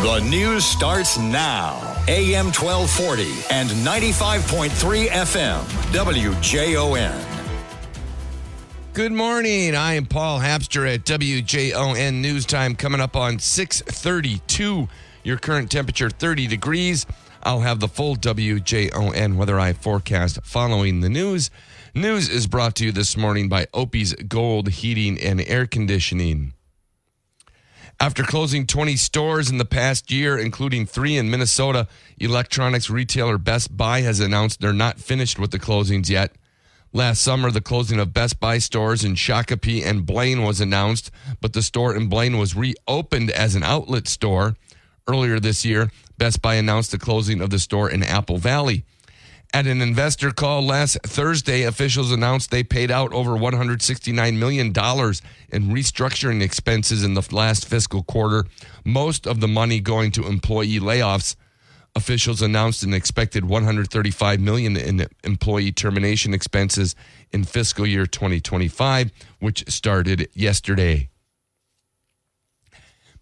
The news starts now. AM 1240 and 95.3 FM. WJON. Good morning. I am Paul Hapster at WJON News Time coming up on 632. Your current temperature 30 degrees. I'll have the full WJON weather eye forecast following the news. News is brought to you this morning by Opie's Gold Heating and Air Conditioning. After closing 20 stores in the past year, including three in Minnesota, electronics retailer Best Buy has announced they're not finished with the closings yet. Last summer, the closing of Best Buy stores in Shakopee and Blaine was announced, but the store in Blaine was reopened as an outlet store. Earlier this year, Best Buy announced the closing of the store in Apple Valley. At an investor call last Thursday, officials announced they paid out over $169 million in restructuring expenses in the last fiscal quarter, most of the money going to employee layoffs. Officials announced an expected 135 million in employee termination expenses in fiscal year 2025, which started yesterday.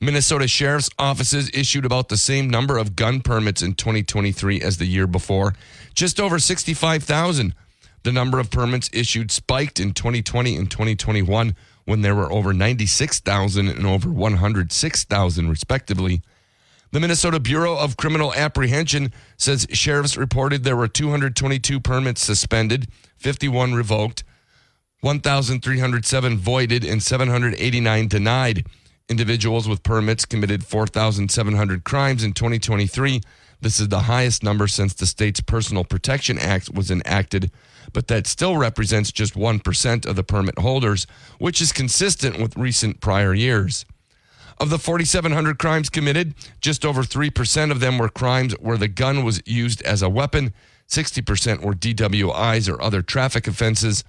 Minnesota Sheriff's offices issued about the same number of gun permits in 2023 as the year before, just over 65,000. The number of permits issued spiked in 2020 and 2021 when there were over 96,000 and over 106,000, respectively. The Minnesota Bureau of Criminal Apprehension says sheriffs reported there were 222 permits suspended, 51 revoked, 1,307 voided, and 789 denied. Individuals with permits committed 4,700 crimes in 2023. This is the highest number since the state's Personal Protection Act was enacted, but that still represents just 1% of the permit holders, which is consistent with recent prior years. Of the 4,700 crimes committed, just over 3% of them were crimes where the gun was used as a weapon. 60% were DWIs or other traffic offenses.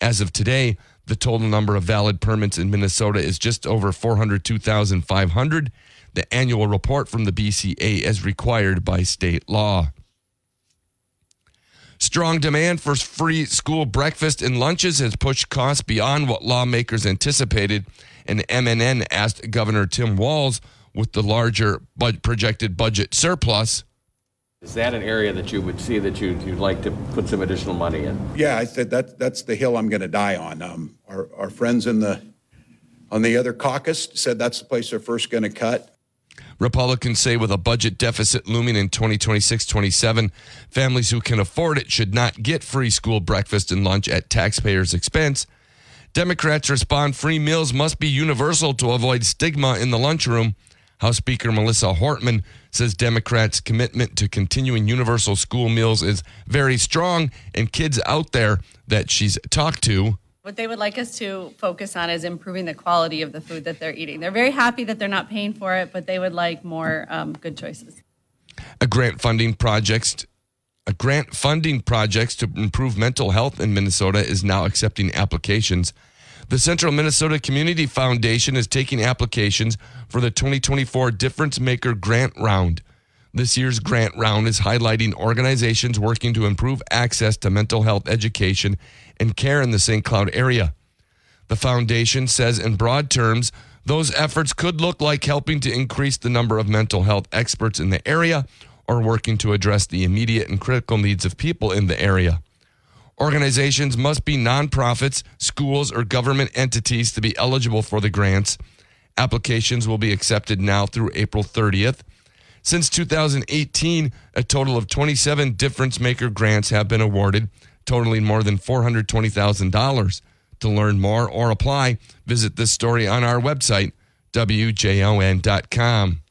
As of today, the total number of valid permits in Minnesota is just over 402,500. The annual report from the BCA is required by state law. Strong demand for free school breakfast and lunches has pushed costs beyond what lawmakers anticipated, and MNN asked Governor Tim Walz with the larger projected budget surplus is that an area that you would see that you'd, you'd like to put some additional money in? Yeah, I said that that's the hill I'm going to die on. Um, our, our friends in the on the other caucus said that's the place they're first going to cut. Republicans say with a budget deficit looming in 2026 27, families who can afford it should not get free school breakfast and lunch at taxpayers' expense. Democrats respond free meals must be universal to avoid stigma in the lunchroom. House Speaker Melissa Hortman says Democrats' commitment to continuing universal school meals is very strong, and kids out there that she's talked to. What they would like us to focus on is improving the quality of the food that they're eating. They're very happy that they're not paying for it, but they would like more um, good choices. A grant funding project a grant funding projects to improve mental health in Minnesota is now accepting applications. The Central Minnesota Community Foundation is taking applications for the 2024 Difference Maker Grant Round. This year's grant round is highlighting organizations working to improve access to mental health education and care in the St. Cloud area. The foundation says, in broad terms, those efforts could look like helping to increase the number of mental health experts in the area or working to address the immediate and critical needs of people in the area. Organizations must be nonprofits, schools, or government entities to be eligible for the grants. Applications will be accepted now through April 30th. Since 2018, a total of 27 difference maker grants have been awarded, totaling more than $420,000. To learn more or apply, visit this story on our website, wjon.com.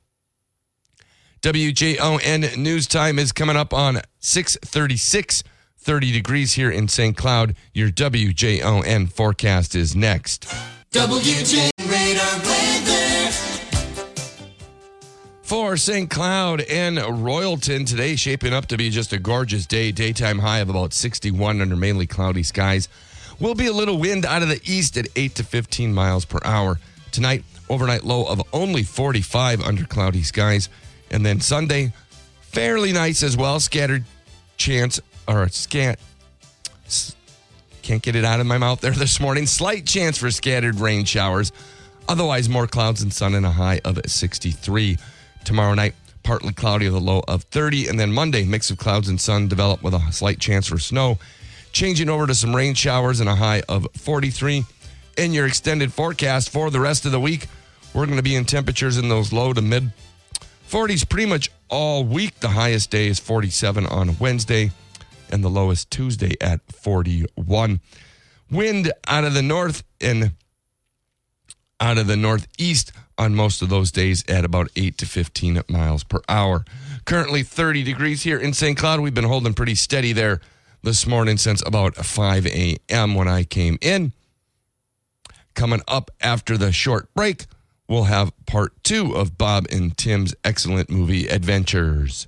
WJON News Time is coming up on 636. 30 degrees here in St. Cloud. Your WJON forecast is next. WJ Radar weather. For St. Cloud and Royalton today, shaping up to be just a gorgeous day. Daytime high of about 61 under mainly cloudy skies. Will be a little wind out of the east at 8 to 15 miles per hour. Tonight, overnight low of only 45 under cloudy skies. And then Sunday, fairly nice as well. Scattered chance or scant. Can't get it out of my mouth there this morning. Slight chance for scattered rain showers. Otherwise, more clouds and sun and a high of 63. Tomorrow night, partly cloudy with a low of 30. And then Monday, mix of clouds and sun develop with a slight chance for snow. Changing over to some rain showers and a high of 43. In your extended forecast for the rest of the week, we're going to be in temperatures in those low to mid 40s pretty much all week. The highest day is 47 on Wednesday and the lowest Tuesday at 41. Wind out of the north and out of the northeast on most of those days at about 8 to 15 miles per hour. Currently 30 degrees here in St. Cloud. We've been holding pretty steady there this morning since about 5 a.m. when I came in. Coming up after the short break, we'll have part two of Bob and Tim's excellent movie adventures.